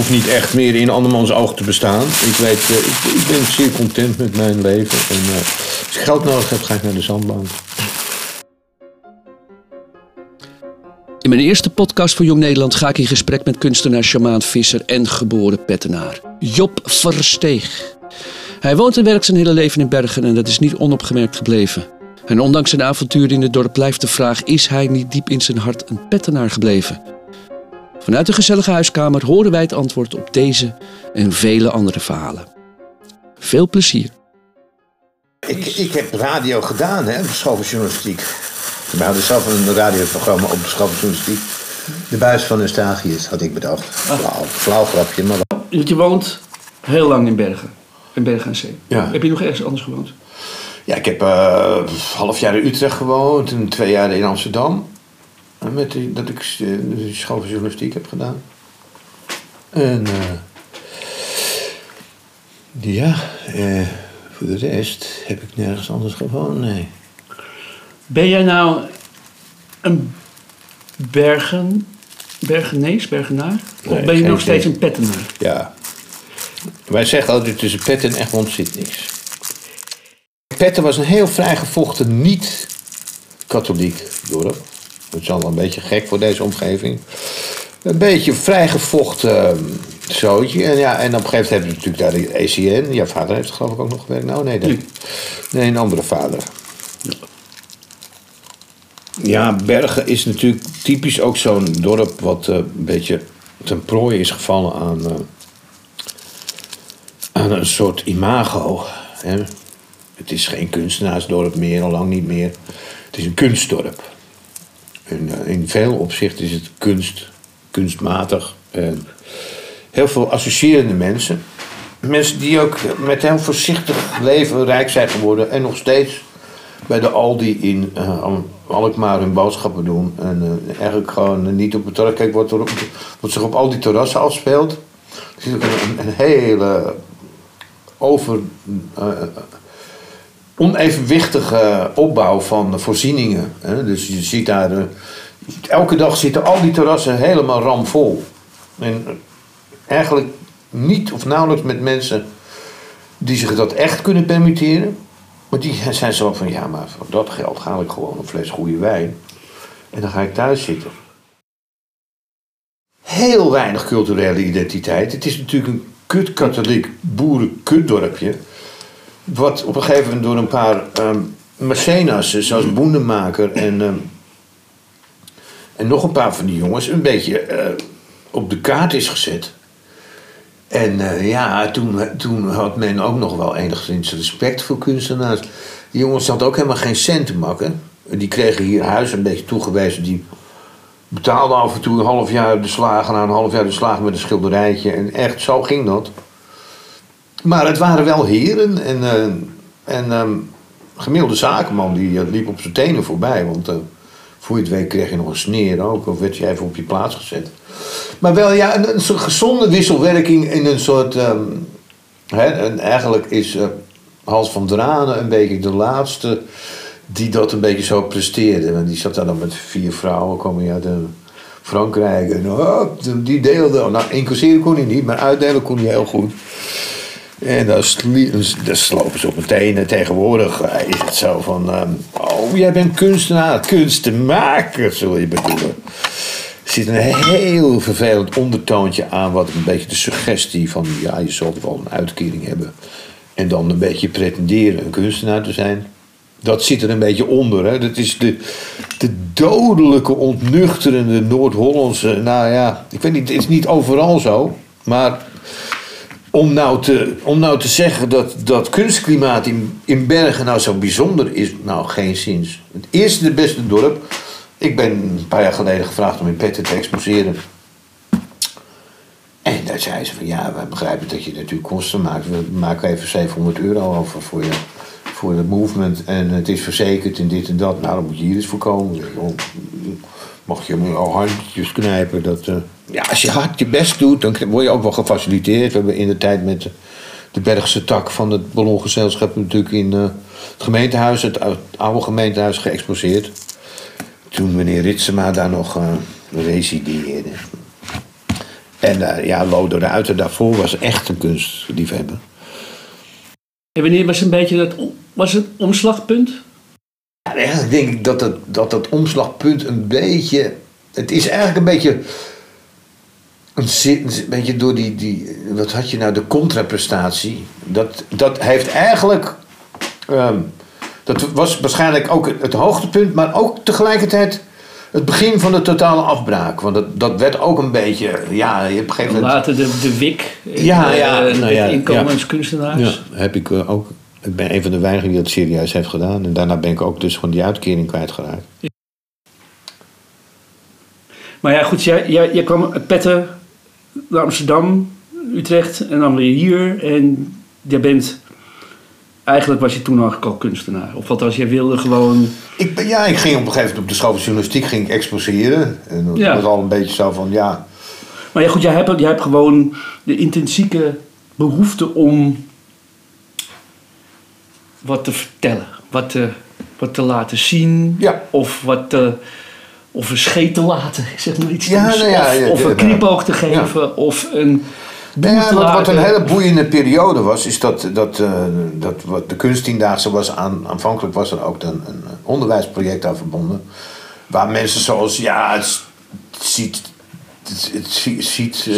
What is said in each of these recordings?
hoef niet echt meer in andermans oog te bestaan. Ik, weet, eh, ik, ik ben zeer content met mijn leven. En eh, als ik geld nodig heb, ga ik naar de zandbank. In mijn eerste podcast voor Jong Nederland ga ik in gesprek met kunstenaar Sjamaan Visser en geboren pettenaar Job Versteeg. Hij woont en werkt zijn hele leven in Bergen en dat is niet onopgemerkt gebleven. En ondanks zijn avontuur in het dorp blijft de vraag: is hij niet diep in zijn hart een pettenaar gebleven? Vanuit de gezellige huiskamer horen wij het antwoord op deze en vele andere verhalen. Veel plezier. Ik, ik heb radio gedaan, hè, op de school van journalistiek. We hadden zelf een radioprogramma op de school van journalistiek. De buis van Eustachius had ik bedacht. Flauw, flauw grapje, maar je woont heel lang in Bergen. In Bergen aan Zee. Ja. Heb je nog ergens anders gewoond? Ja, ik heb eh half jaar in Utrecht gewoond en twee jaar in Amsterdam. En Met die, dat ik eh, de school van journalistiek heb gedaan. En eh, ja, eh, voor de rest heb ik nergens anders gewoond, nee. Ben jij nou een Bergen, Bergenees, Bergenaar? Of ben je nog steeds een pettenaar? Ja. Wij zeggen altijd tussen Pet en Egmond zit niks. Petten was een heel vrijgevochten niet-katholiek dorp. Dat is al een beetje gek voor deze omgeving. Een beetje vrijgevochten ehm, zootje. En, ja, en op een gegeven moment hebben we natuurlijk daar de ECN. Jouw vader heeft geloof ik ook nog gewerkt. Nou, nee, nee. Nee, een andere vader. Ja, Bergen is natuurlijk typisch ook zo'n dorp wat eh, een beetje ten prooi is gevallen aan, eh, aan een soort imago. Hè? Het is geen kunstenaarsdorp meer, al lang niet meer. Het is een kunstdorp. Eh, in veel opzichten is het kunst, kunstmatig. En heel veel associërende mensen. Mensen die ook met heel voorzichtig leven rijk zijn geworden en nog steeds bij de Aldi in eh, Al- Alkmaar hun boodschappen doen. En eh, eigenlijk gewoon eh, niet op het terras. Kijk, wat, zich op al die terrassen afspeelt. Er is ook een, een hele over. Onevenwichtige opbouw van voorzieningen. Hè? Dus je ziet daar. elke dag zitten al die terrassen helemaal ramvol. En eigenlijk niet of nauwelijks met mensen die zich dat echt kunnen permitteren. Maar die zijn zo van, ja, maar voor dat geld ga ik gewoon een fles goede wijn. En dan ga ik thuis zitten. Heel weinig culturele identiteit. Het is natuurlijk een kut-katholiek boeren-kutdorpje. Wat op een gegeven moment door een paar ehm mecenassen, zoals Boendemaker en, ehm, en nog een paar van die jongens, een beetje eh, op de kaart is gezet. En eh, ja, toen, toen had men ook nog wel enigszins respect voor kunstenaars. Die jongens hadden ook helemaal geen cent te makken. Die kregen hier huis een beetje toegewezen. Die betaalden af en toe een half jaar de slagen, na een half jaar de slagen met een schilderijtje. En echt, zo ging dat. Maar het waren wel heren. En, eh, en ehm, gemiddelde zakenman die eh, liep op zijn tenen voorbij. Want eh, voor je het weet kreeg je nog een sneer ook. Of werd je even op je plaats gezet. Maar wel ja, een, soort gezonde wisselwerking in een soort. ehm, hè, en eigenlijk is Hans van Dranen een beetje de laatste die dat een beetje zo presteerde. Want die zat daar dan met vier vrouwen, komen uit eh, Frankrijk. En hop, die deelde. Nou, incasseren kon hij niet, maar uitdelen kon hij heel goed. En dan, slopen ze op mijn tenen. Tegenwoordig is het zo van... ehm, oh, jij bent kunstenaar, kunstenmaker, zul je bedoelen. Er zit een heel vervelend ondertoontje aan... wat een beetje de suggestie van... ja, je zult wel een uitkering hebben. En dan een beetje pretenderen een kunstenaar te zijn. Dat zit er een beetje onder. Hè? Dat is de, de dodelijke, ontnuchterende Noord-Hollandse... Nou ja, ik weet niet, het is niet overal zo. Maar om nou te, om nou te zeggen dat dat kunstklimaat in, in Bergen nou zo bijzonder is, nou geen zins. Het eerste de beste dorp. Ik ben een paar jaar geleden gevraagd om in Petten te exposeren. En daar zei ze van ja, we begrijpen dat je natuurlijk kosten maakt. We maken even 700 euro over voor je, voor het movement. En het is verzekerd en dit en dat. Nou, dan moet je hier eens voorkomen. Ik zeg, "Oh, Mag je al handjes knijpen. Dat, eh, ja, als je hard je best doet, dan word je ook wel gefaciliteerd. We hebben in de tijd met de Bergse tak van het ballongezelschap natuurlijk in eh, het gemeentehuis, het ou- oude gemeentehuis, geëxposeerd. Toen meneer Ritsema daar nog eh, resideerde. En uh, ja, Lodo de Uiter daarvoor was echt een kunstliefhebber. En wanneer was een beetje dat was het omslagpunt? Ja, eigenlijk denk ik dat het, dat dat omslagpunt een beetje. Het is eigenlijk een beetje. Een, een beetje door die, die. Wat had je nou? De contraprestatie. Dat, dat heeft eigenlijk. Um, dat was waarschijnlijk ook het hoogtepunt, maar ook tegelijkertijd het begin van de totale afbraak. Want dat, dat werd ook een beetje. Ja, je hebt een gegeven moment. Later de, de WIC. Ja, ja, uh, nou ja, inkomenskunstenaars. Ja, heb ik uh, ook. Ik ben een van de weinigen die dat serieus heeft gedaan. En daarna ben ik ook dus gewoon die uitkering kwijtgeraakt. Ja. Maar ja, goed, jij, jij, jij kwam petten naar Amsterdam, Utrecht en dan weer hier. En jij bent eigenlijk was je toen eigenlijk al kunstenaar. Of wat als je wilde gewoon... Ik, ja, ik ging op een gegeven moment op de school van journalistiek ging ik exposeren. En dat was al een beetje zo van, ja... Maar ja, goed, jij hebt, jij hebt gewoon de intrinsieke behoefte om wat te vertellen. Wat te, wat te laten zien. Ja. Of wat te, of een scheet te laten, zeg maar iets. Ja, nou ja, of, ja, of een knipoog te geven. Of een ja, wat, wat, een hele boeiende periode was, is dat, dat, uh, dat wat de kunsttiendaagse was aan, aanvankelijk was er ook een, een onderwijsproject aan verbonden. Waar mensen zoals, ja, het, ziet. Het, het ziet. ziet uh,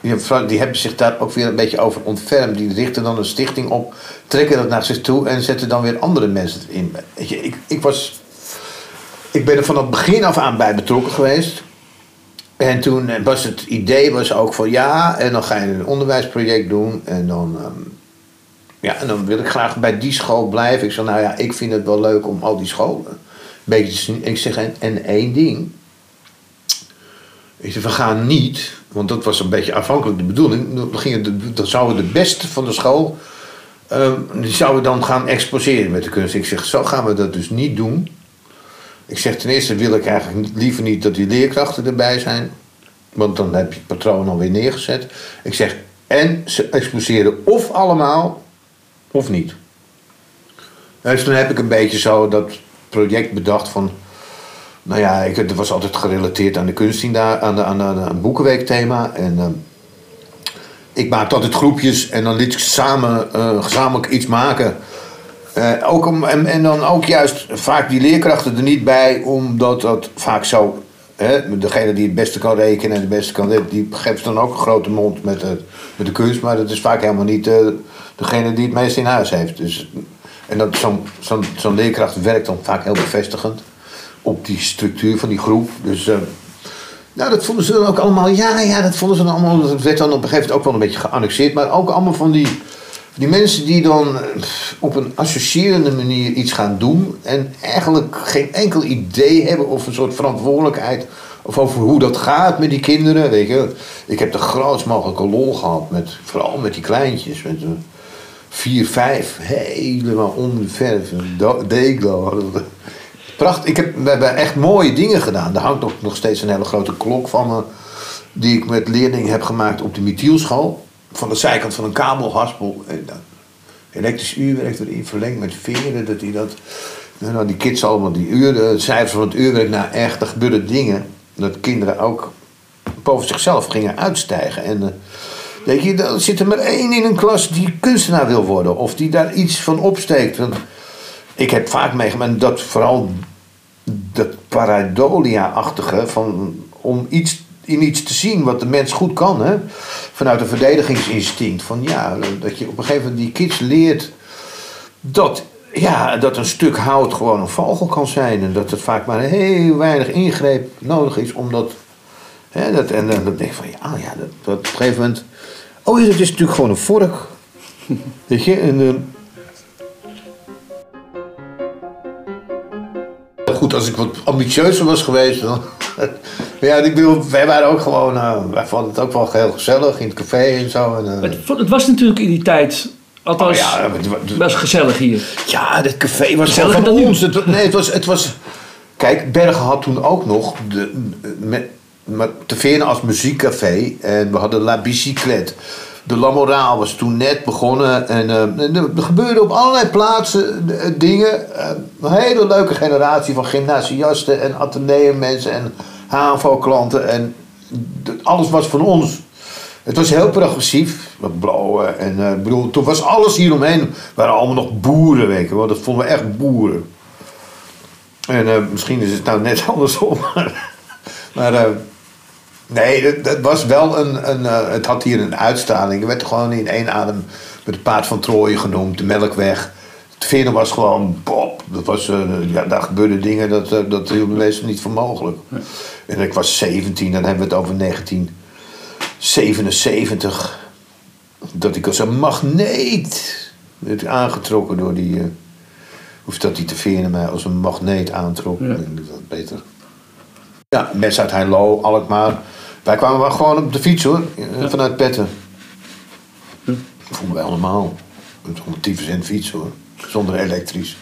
ja, die hebben zich daar ook weer een beetje over ontfermd. Die richten dan een stichting op, trekken dat naar zich toe en zetten dan weer andere mensen in. Weet je, ik, ik was. Ik ben er van het begin af aan bij betrokken geweest. En toen was het idee was ook van ja, en dan ga je een onderwijsproject doen. En dan, um, ja, en dan wil ik graag bij die school blijven. Ik zei, nou ja, ik vind het wel leuk om al die scholen beetje. Ik zeg, en, één ding. Ik zeg, we gaan niet, want dat was een beetje afhankelijk de bedoeling. Dan, gingen dan zouden de beste van de school, um, die zouden dan gaan exposeren met de kunst. Ik zeg, zo gaan we dat dus niet doen. Ik zeg ten eerste wil ik eigenlijk liever niet dat die leerkrachten erbij zijn. Want dan heb je het patroon alweer neergezet. Ik zeg, en ze exposeren of allemaal of niet. Dus toen heb ik een beetje zo dat project bedacht van... Nou ja, ik, het was altijd gerelateerd aan de kunst daar, aan, de, aan, aan, aan het boekenweekthema. En uh, ik maakte altijd groepjes en dan liet ik samen uh, gezamenlijk iets maken... Uh, ook om, en, en, dan ook juist vaak die leerkrachten er niet bij, omdat dat vaak zo. Hè, degene die het beste kan rekenen en het beste kan dit, die geeft dan ook een grote mond met, het, met de kunst, maar dat is vaak helemaal niet uh, degene die het meest in huis heeft. Dus, en dat, zo'n, zo'n, zo'n leerkracht werkt dan vaak heel bevestigend op die structuur van die groep. Dus uh, nou, dat vonden ze dan ook allemaal, ja, ja, dat vonden ze dan allemaal, dat werd dan op een gegeven moment ook wel een beetje geannexeerd, maar ook allemaal van die die mensen die dan op een associërende manier iets gaan doen en eigenlijk geen enkel idee hebben of een soort verantwoordelijkheid of over hoe dat gaat met die kinderen. Weet je, ik heb de grootst mogelijke lol gehad, met, vooral met die kleintjes. Met vier, vijf, helemaal om de verf, deeglo. Prachtig. Ik heb, we hebben echt mooie dingen gedaan. Er hangt ook nog steeds een hele grote klok van me, die ik met leerlingen heb gemaakt op de Mithielschool van de zijkant van een kabelhaspel. Dan elektrisch uurwerk erin verlengd met veren. Dat hij dat. Nou, die kids allemaal die uren, cijfers van het uurwerk. Nou, echt, er gebeurden dingen. Dat kinderen ook boven zichzelf gingen uitstijgen. En uh, je, er zit er maar één in een klas die kunstenaar wil worden. Of die daar iets van opsteekt. Want ik heb vaak meegemaakt dat vooral dat paradolia-achtige van om iets in iets te zien wat de mens goed kan. Hè? Vanuit een verdedigingsinstinct. Van ja, dat je op een gegeven moment die kids leert dat, ja, dat een stuk hout gewoon een vogel kan zijn. En dat het vaak maar heel weinig ingreep nodig is om dat. Hè, dat en dan denk ik van ja, ja dat, op een gegeven moment. Oh, het is natuurlijk gewoon een vork. Weet je, en. Uh, goed, als ik wat ambitieuzer was geweest, dan ja, ik bedoel, wij waren ook gewoon, uh, wij vonden het ook wel heel gezellig in het café en zo. En, uh, het, het, was natuurlijk in die tijd, althans, oh ja, het, was gezellig hier. Ja, dit café was gezellig van ons. Het, nee, het was, het was, kijk, Bergen had toen ook nog de, met, met Teverne als muziekcafé en we hadden La Bicyclette. De La Morale was toen net begonnen en uh, er gebeurde op allerlei plaatsen dingen. een hele leuke generatie van gymnasiasten en ateneummensen en HAVO-klanten. En alles was van ons. Het was heel progressief, wat blauwen. En eh, bedoel, toen was alles hieromheen, waren allemaal nog boeren, weet je. Dat vonden we echt boeren. En eh, misschien is het nou net andersom. Maar, eh, nee, dat, was wel een. een eh, het had hier een uitstraling. Het werd gewoon in één adem met het paard van Troje genoemd, de Melkweg. Het vinden was gewoon pop. Dat was, eh, ja, daar gebeurden dingen, dat, eh, dat hielden de meesten niet voor mogelijk. En ik was 17, dan hebben we het over 1977. Dat ik als een magneet werd aangetrokken door die. of dat die te veren mij als een magneet aantrok. Ja. Dat beter. Ja, mensen uit Heilo, Alkmaar. Wij kwamen wel gewoon op de fiets hoor, eh, vanuit Petten. Dat vonden wij allemaal. Met 110% fiets hoor, zonder elektrisch.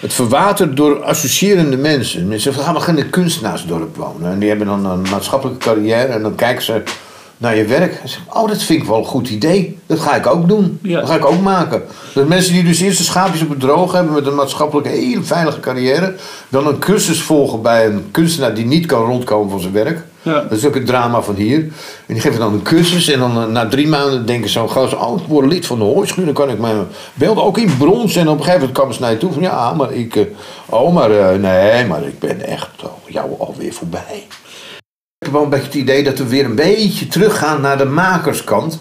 Het verwatert door associërende mensen. Mensen gaan we in een kunstenaarsdorp wonen. En die hebben dan een maatschappelijke carrière. En dan kijken ze naar je werk. En zeggen, oh, dat vind ik wel een goed idee. Dat ga ik ook doen. Ja. Dat ga ik ook maken. Dat mensen die dus eerst de schaapjes op het droog hebben... met een maatschappelijke hele veilige carrière... dan een cursus volgen bij een kunstenaar die niet kan rondkomen van zijn werk. Ja. Dat is ook het drama van hier. En die geven dan een cursus. En dan eh, na drie maanden denken zo'n gozer... oh, ik word lid van de hooischuur. Dan kan ik mijn beelden ook in brons. En op een gegeven moment komen ze naar je toe van... ja, maar ik... eh, oh, maar eh, nee, maar ik ben echt oh, jou alweer voorbij. Ik heb wel een beetje het idee dat we weer een beetje teruggaan naar de makerskant.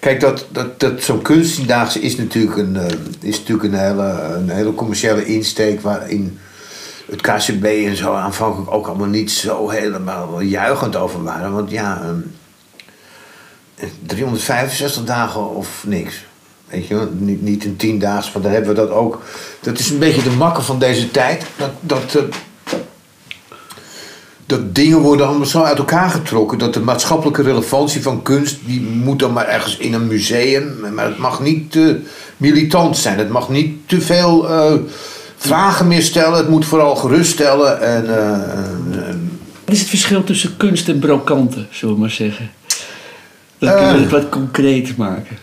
Kijk, dat, dat, dat zo'n kunstdaagse is natuurlijk een, is natuurlijk een, hele, een hele commerciële insteek waarin het KCB en zo aanvankelijk ook allemaal niet zo helemaal juichend over waren. Want ja, ehm, 365 dagen of niks. Weet je, niet, niet een tiendaags, maar daar hebben we dat ook. Dat is een beetje de makker van deze tijd. Dat, dat, eh, dat dingen worden allemaal zo uit elkaar getrokken. Dat de maatschappelijke relevantie van kunst, die moet dan maar ergens in een museum. Maar het mag niet te militant zijn. Het mag niet te veel eh, vragen meer stellen. Het moet vooral geruststellen. En, eh, eh, Wat is het verschil tussen kunst en brokanten, zullen we maar zeggen? Eh. kunnen we het wat concreet maken.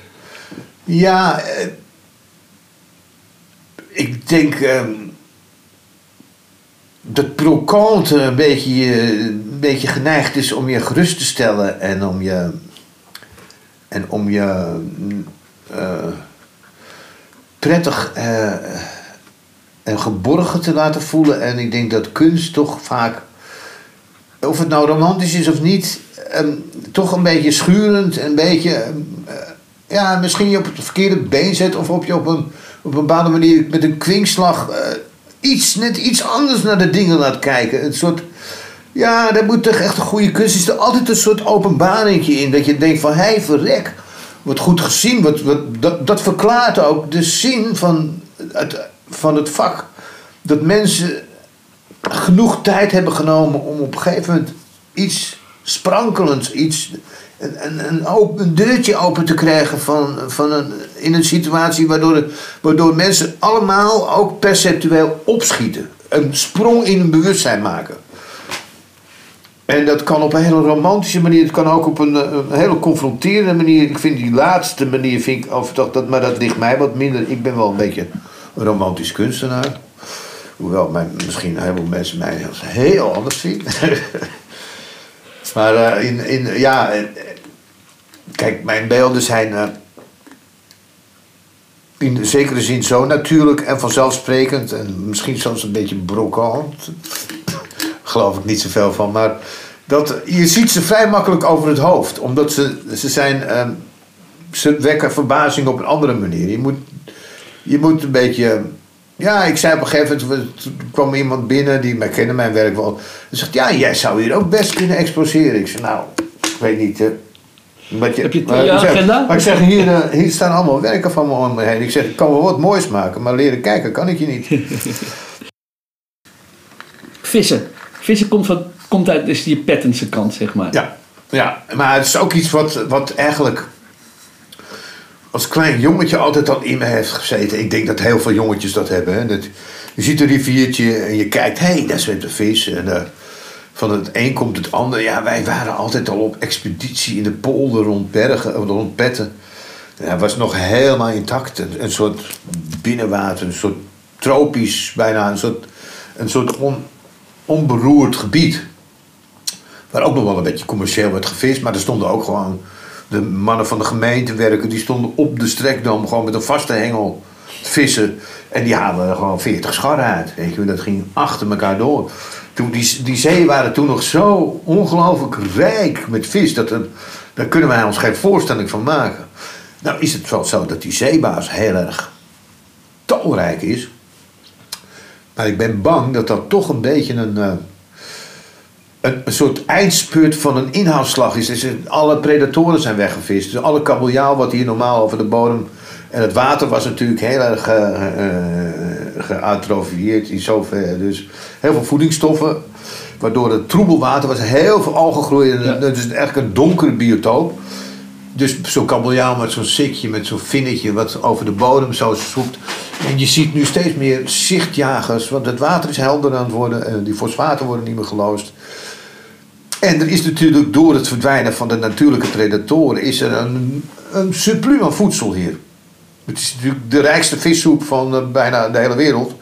ja, eh, ik denk ehm, dat Brocante een beetje, eh, een beetje geneigd is om je gerust te stellen en om je, en om je eh, prettig eh, en geborgen te laten voelen. En ik denk dat kunst toch vaak, of het nou romantisch is of niet, ehm, toch een beetje schurend, een beetje, eh, ja, misschien je op het verkeerde been zet of op je op een, op een bepaalde manier met een kwinkslag eh, iets, net iets anders naar de dingen laat kijken. Een soort, ja, dat moet toch echt een goede kunst. Is er altijd een soort openbaringje in dat je denkt van, hé, hey, verrek, wordt goed gezien. Wat, wat, dat, dat verklaart ook de zin van het, van het vak. Dat mensen genoeg tijd hebben genomen om op een gegeven moment iets sprankelends, iets, een, een, open, een deurtje open te krijgen van, van een, in een situatie waardoor, waardoor mensen allemaal ook perceptueel opschieten. Een sprong in hun bewustzijn maken. En dat kan op een hele romantische manier, het kan ook op een, een hele confronterende manier. Ik vind die laatste manier, vind ik, of dat, dat, maar dat ligt mij wat minder. Ik ben wel een beetje romantisch kunstenaar. Hoewel misschien heel veel mensen mij heel anders zien. maar eh, in, in, ja, eh, kijk, mijn beelden zijn eh, in zekere zin zo natuurlijk en vanzelfsprekend. En misschien zelfs een beetje brokant. Geloof ik niet zoveel van. Maar dat, je ziet ze vrij makkelijk over het hoofd. Omdat ze, ze zijn... ehm, ze wekken verbazing op een andere manier. Je moet, je moet een beetje... Ja, ik zei op een gegeven moment... Toen kwam iemand binnen, die mij kende mijn werk wel. En zegt, ja, jij zou hier ook best kunnen exposeren. Ik zei, nou, ik weet niet... hè. Je, Heb je maar je zeg- agenda? Maar ik zeg, hier, eh, hier staan allemaal werken van me om me heen. Ik zeg, ik kan wel wat moois maken, maar leren kijken kan ik je niet. Vissen. Vissen komt, van, komt uit dus die Pettense kant, zeg maar. Ja, ja, maar het is ook iets wat, wat eigenlijk als klein jongetje altijd al in me heeft gezeten. Ik denk dat heel veel jongetjes dat hebben. Hè? Dat, je ziet een riviertje en je kijkt, hé, hey, daar zwemt een vis. En eh, van het een komt het ander. Ja, wij waren altijd al op expeditie in de polder rond bergen, eh, rond Petten. Het was nog helemaal intact. Een, een soort binnenwater, een soort tropisch bijna, een soort, een soort on, onberoerd gebied. Waar ook nog wel een beetje commercieel werd gevist. Maar er stonden ook gewoon de mannen van de gemeente werken. Die stonden op de strekdam gewoon met een vaste hengel vissen. En die haalden er gewoon 40 scharren uit. Weet je, dat ging achter elkaar door. Toen, die, die zeeën waren toen nog zo ongelooflijk rijk met vis. Dat daar kunnen wij ons geen voorstelling van maken. Nou is het wel zo dat die zeebaas heel erg talrijk is. Maar ik ben bang dat dat toch een beetje een, eh, een, een soort eindspurt van een inhaalslag is. Dus alle predatoren zijn weggevist. Dus alle kabeljauw wat hier normaal over de bodem... En het water was natuurlijk heel erg uh, geatrofieerd in zoverre. Dus heel veel voedingsstoffen. Waardoor het troebel water was. Heel veel algen groeien. Ja. Het is eigenlijk een donkere biotoop. Dus zo'n kabeljauw met zo'n sikje, met zo'n vinnetje wat over de bodem zo zoekt. En je ziet nu steeds meer zichtjagers, want het water is helder aan het worden en die fosfaten worden niet meer geloosd. En er is natuurlijk door het verdwijnen van de natuurlijke predatoren is er een, een surplus aan voedsel hier. Het is natuurlijk de rijkste vissoep van uh, bijna de hele wereld.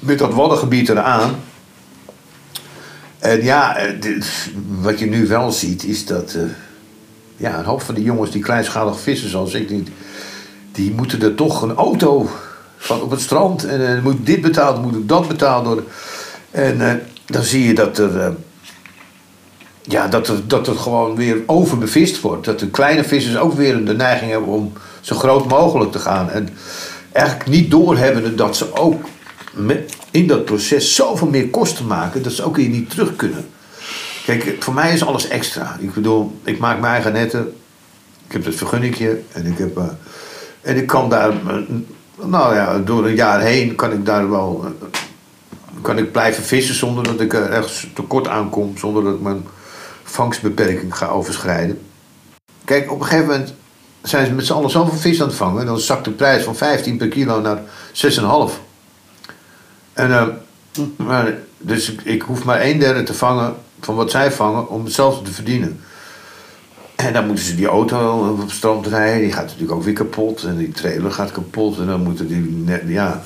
Met dat waddengebied eraan. En ja, eh, wat je nu wel ziet is dat... Uh, ja, een hoop van die jongens die kleinschalig vissen zoals ik... Die, die moeten er toch een auto van op het strand. En moet dit betaald, moet dat betaald worden. En dan zie je dat er... ja, dat dat er gewoon weer overbevist wordt. Dat de kleine vissers ook weer de neiging hebben om zo groot mogelijk te gaan. En eigenlijk niet doorhebbende dat ze ook in dat proces zoveel meer kosten maken dat ze ook hier niet terug kunnen. Kijk, voor mij is alles extra. Ik bedoel, ik maak mijn eigen netten. Ik heb het vergunningje en ik heb. Uh, en ik kan daar. Uh, nou ja, door een jaar heen kan ik daar wel. Uh, kan ik blijven vissen zonder dat ik er ergens tekort aankom. Zonder dat mijn vangstbeperking ga overschrijden. Kijk, op een gegeven moment zijn ze met z'n allen zoveel vis aan het vangen. Dan zakt de prijs van 15 per kilo naar 6,5. En, uh, maar, dus ik, ik, hoef maar een derde te vangen van wat zij vangen om hetzelfde te verdienen. En dan moeten ze die auto op het strand rijden. Die gaat natuurlijk ook weer kapot. En die trailer gaat kapot. En dan moeten die net, ja,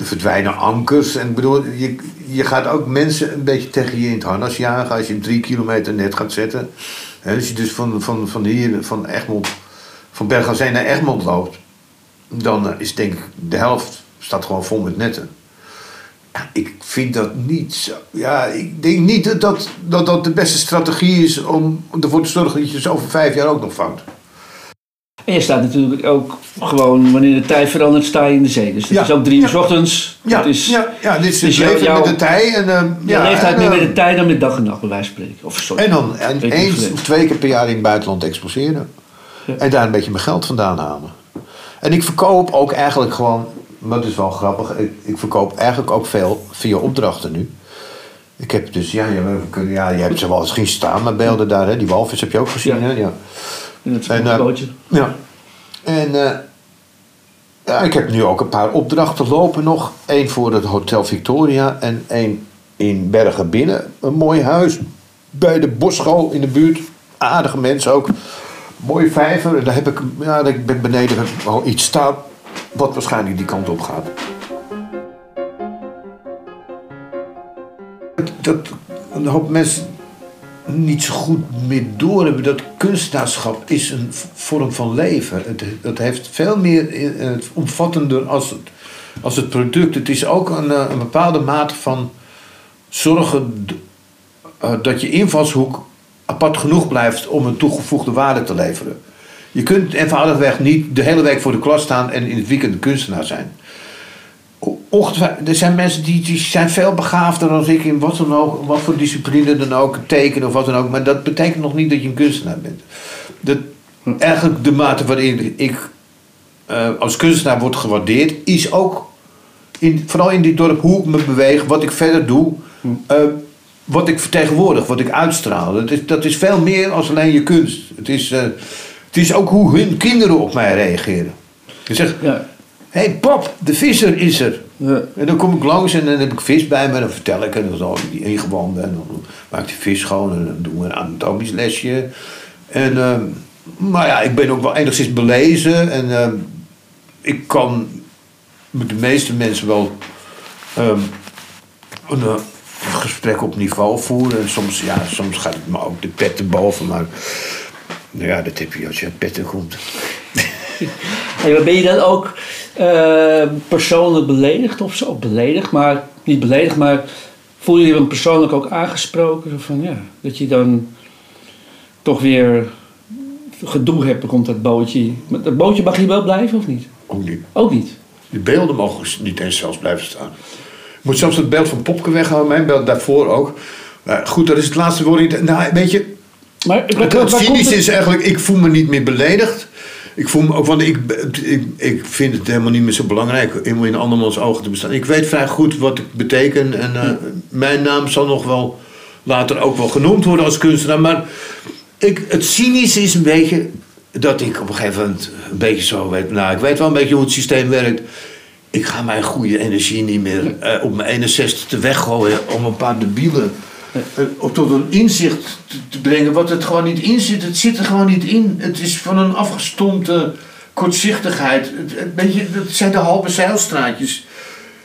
er verdwijnen ankers. En bedoel, je, je gaat ook mensen een beetje tegen je in het harnas jagen als je een drie kilometer net gaat zetten. En als je dus van, van, van hier, van Egmond van Bergazijn naar Egmond loopt, dan eh, is denk ik de helft staat gewoon vol met netten. Ja, ik vind dat niet zo. Ja, ik denk niet dat dat, dat dat de beste strategie is om ervoor te zorgen dat je zo over vijf jaar ook nog vangt. En je staat natuurlijk ook gewoon, wanneer de tijd verandert, sta je in de zee. Dus het is ook drie uur s ochtends. Ja, is, ja, ja, dit is het leven jouw, met de tij. En, uh, ja, leeftijd meer met de tijd dan met dag en nacht, bij wijze van spreken. Of, sorry, en dan en eens of twee keer per jaar in het buitenland exposeren. En daar een beetje mijn geld vandaan halen. En ik verkoop ook eigenlijk gewoon, maar dat is wel grappig, ik, ik verkoop eigenlijk ook veel via opdrachten nu. Ik heb dus, ja, je, ja, je hebt ze wel eens zien staan met beelden daar, hè? die walvis heb je ook gezien. Ja. Hè? ja. In het en, uh, Ja. En uh, ja, ik heb nu ook een paar opdrachten lopen nog. Eén voor het Hotel Victoria en één in Bergen Binnen. Een mooi huis bij de Bosschool in de buurt. Aardige mensen ook. Mooie vijver. En daar heb ik, ja, ik ben beneden al iets staan wat waarschijnlijk die kant op gaat. Dat een hoop mensen niet zo goed meer doorhebben dat kunstenaarschap is een vorm van leven. Het, het heeft veel meer het omvattender als het, als het product. Het is ook een, eh, een bepaalde mate van zorgen eh, dat je invalshoek apart genoeg blijft om een toegevoegde waarde te leveren. Je kunt eenvoudigweg niet de hele week voor de klas staan en in het weekend kunstenaar zijn. Er zijn mensen die, die zijn veel begaafder dan ik in wat dan ook, wat voor discipline dan ook, tekenen of wat dan ook. Maar dat betekent nog niet dat je een kunstenaar bent. Dat, eigenlijk de mate waarin ik uh, als kunstenaar word gewaardeerd, is ook in, vooral in dit dorp hoe ik me beweeg, wat ik verder doe. Uh, wat ik vertegenwoordig, wat ik uitstraal. Dat is, dat is veel meer dan alleen je kunst. Het is, uh, het is ook hoe hun kinderen op mij reageren. Je zegt, ja. Hé hey pap, de visser is er. Ja. En dan kom ik langs en dan heb ik vis bij me en dan vertel ik. En dan die ingewanden en dan maak ik die vis schoon en dan doen we een anatomisch lesje. En, uh, maar ja, ik ben ook wel enigszins belezen en uh, ik kan met de meeste mensen wel um, een gesprek op niveau voeren. En soms, ja, soms gaat het me ook de pet te boven. Maar nou ja, dat heb je als je uit petten komt. Ben je dan ook eh, persoonlijk beledigd of zo? Beledigd, maar niet beledigd, maar voel je je dan persoonlijk ook aangesproken? Van, ja, dat je dan toch weer gedoe hebt rond dat bootje. Maar dat bootje mag hier wel blijven of niet? Ook niet. Ook niet. Die beelden mogen niet eens zelfs blijven staan. Je moet zelfs het beeld van Popke weghouden, mijn beeld daarvoor ook. Maar goed, dat is het laatste woord. Nou, weet je, Maar het, het het- is eigenlijk, ik voel me niet meer beledigd. Ik voel me ook, want ik, ik, ik vind het helemaal niet meer zo belangrijk om in andermans ogen te bestaan. Ik weet vrij goed wat ik beteken en eh, mijn naam zal nog wel later ook wel genoemd worden als kunstenaar. Maar ik, het cynische is een beetje dat ik op een gegeven moment een beetje zo weet. Nou, ik weet wel een beetje hoe het systeem werkt. Ik ga mijn goede energie niet meer eh, op mijn 61 te weggooien om een paar debielen eh, op tot een inzicht te, brengen wat het gewoon niet in zit. Het zit er gewoon niet in. Het is van een afgestompte kortzichtigheid. Weet je, dat zijn de halve zeilstraatjes.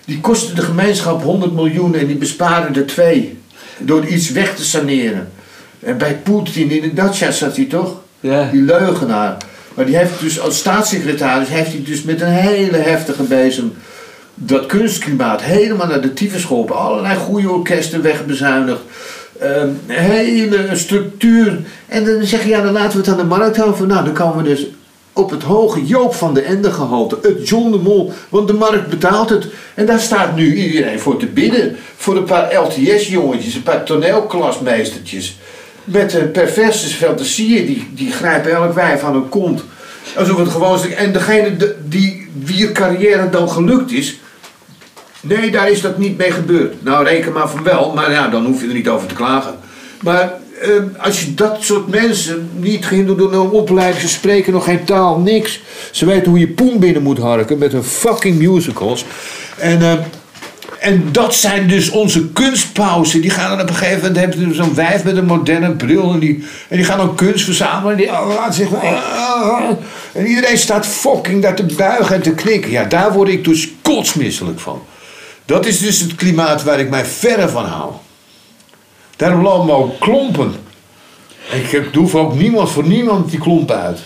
Die kosten de gemeenschap 100 miljoen en die besparen er twee. Door iets weg te saneren. En bij Poetin in de Dacia zat hij toch? Ja. Die leugenaar. Maar die heeft dus als staatssecretaris heeft hij dus met een hele heftige bezem dat kunstklimaat helemaal naar de tyfus geholpen. Allerlei goede orkesten wegbezuinigd. Ehm, hele structuur. En dan zeg je, ja, dan laten we het aan de markt houden. Nou, dan komen we dus op het hoge Joop van de Ende gehalte. Het John de Mol. Want de markt betaalt het. En daar staat nu iedereen voor te bidden. Voor een paar LTS-jongetjes, een paar toneelklasmeestertjes. Met een perverse fantasieën. Die, die grijpen elk wijf aan een kont. Alsof het gewoon... En degene de- die, wier carrière dan gelukt is... Nee, daar is dat niet mee gebeurd. Nou, reken maar van wel, maar ja, dan hoef je er niet over te klagen. Maar eh, als je dat soort mensen niet gehinderd door een opleiding, ze spreken nog geen taal, niks. Ze weten hoe je poen binnen moet harken met hun fucking musicals. En, eh, en dat zijn dus onze kunstpauzen. Die gaan dan op een gegeven moment, hebben ze zo'n wijf met een moderne bril. En die, en die gaan dan kunst verzamelen. En die laat zich. en iedereen staat fucking daar te buigen en te knikken. Ja, daar word ik dus kotsmisselijk van. Dat is dus het klimaat waar ik mij verre van hou. Daarom lopen ook klompen. En ik doe voor ook niemand, voor niemand die klompen uit.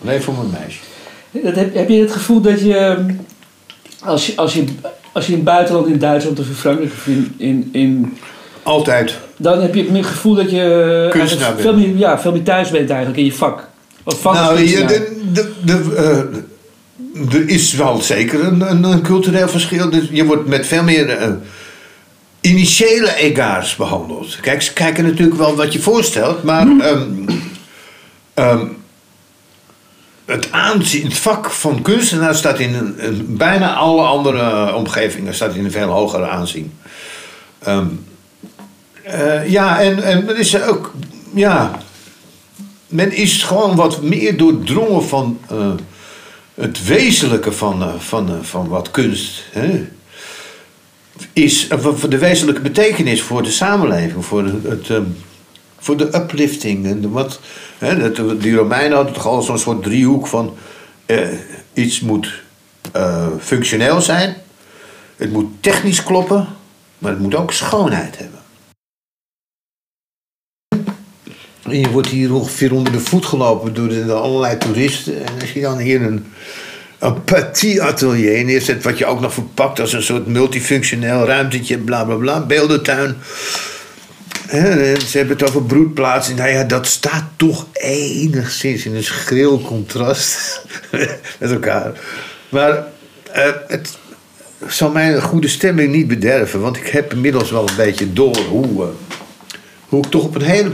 Nee, voor mijn meisje. Dat heb, heb je het gevoel dat je als, je, als je, als je in het buitenland, in Duitsland of in Frankrijk of in, in, in Altijd. dan heb je het gevoel dat je Kunstenaar bent. veel meer, ja, veel meer thuis bent eigenlijk in je vak. Wat vak Nou, je, de, de, de, eh, er is wel zeker een, een, een cultureel verschil. Dus je wordt met veel meer eh, initiële egaars behandeld. Kijk, ze kijken natuurlijk wel wat je voorstelt, maar ehm, ehm, het aanzien, het vak van kunstenaar staat in een, bijna alle andere omgevingen staat in een veel hoger aanzien. Ehm, eh, ja, en, en er is ook, ja, men is gewoon wat meer doordrongen van eh, het wezenlijke van, eh, van, eh, van wat kunst hè, is. eh, de wezenlijke betekenis voor de samenleving, voor, het, ehm, voor de uplifting. En wat, hè, die Romeinen hadden toch al zo'n soort driehoek van eh, iets moet functioneel zijn, het moet technisch kloppen, maar het moet ook schoonheid hebben. En je wordt hier ongeveer onder de voet gelopen door de, allerlei toeristen. En als je dan hier een, een petit atelier neerzet, wat je ook nog verpakt als een soort multifunctioneel ruimtetje, bla bla bla, beeldentuin. Hè, ze hebben het over broedplaatsen. Nou ja, dat staat toch enigszins in een schril contrast met elkaar. Maar eh, het zal mijn goede stemming niet bederven, want ik heb inmiddels wel een beetje door hoe. eh, hoe ik toch op een hele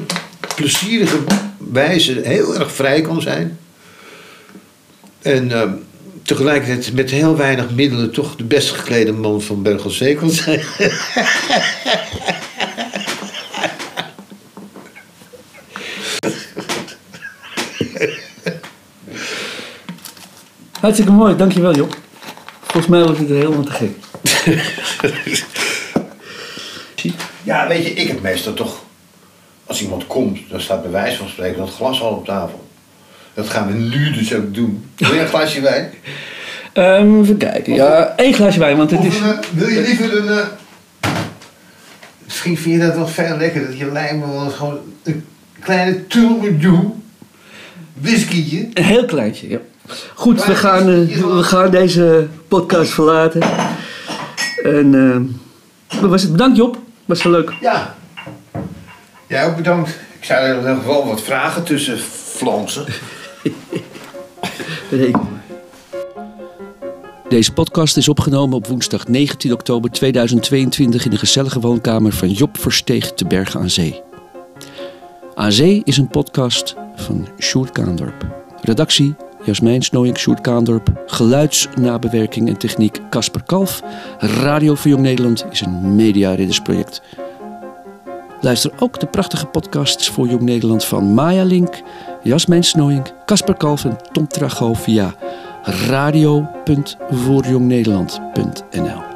plezierige wijze heel erg vrij kan zijn. En ehm, tegelijkertijd met heel weinig middelen toch de best geklede man van Bergel kan zijn. Hartstikke mooi, dankjewel Job. Volgens mij was het er helemaal te gek. Ja, weet je, ik heb meestal toch... Als iemand komt, dan staat bij wijze van spreken dat glas al op tafel. Dat gaan we nu dus ook doen. Wil je een glasje wijn? Ehm, even kijken. Ja, één glaasje wijn, want het is... een, eh, wil je liever een... eh, Misschien vind je dat wel veel lekker, dat je lijm wel eens gewoon een kleine tulmedoe, whiskytje. Een heel kleintje, ja. Goed, we gaan, eh, we gaan deze podcast verlaten. En eh, was het? bedankt Job, was wel leuk. Ja. Jij ook bedankt. Ik zou er nog wel wat vragen tussen flansen. Deze podcast is opgenomen op woensdag 19 oktober 2022 in de gezellige woonkamer van Job Versteeg te Bergen aan Zee. Aan Zee is een podcast van Sjoerd Kaandorp. Redactie Jasmijn Snooink, Sjoerd Kaandorp. Geluidsnabewerking en techniek Casper Kalf. Radio voor Jong Nederland is een mediariddersproject. Luister ook de prachtige podcasts voor Jong Nederland van Maya Link, Jasmijn Snooink, Casper Kalf en Tom Trago via radio.voorjongnederland.nl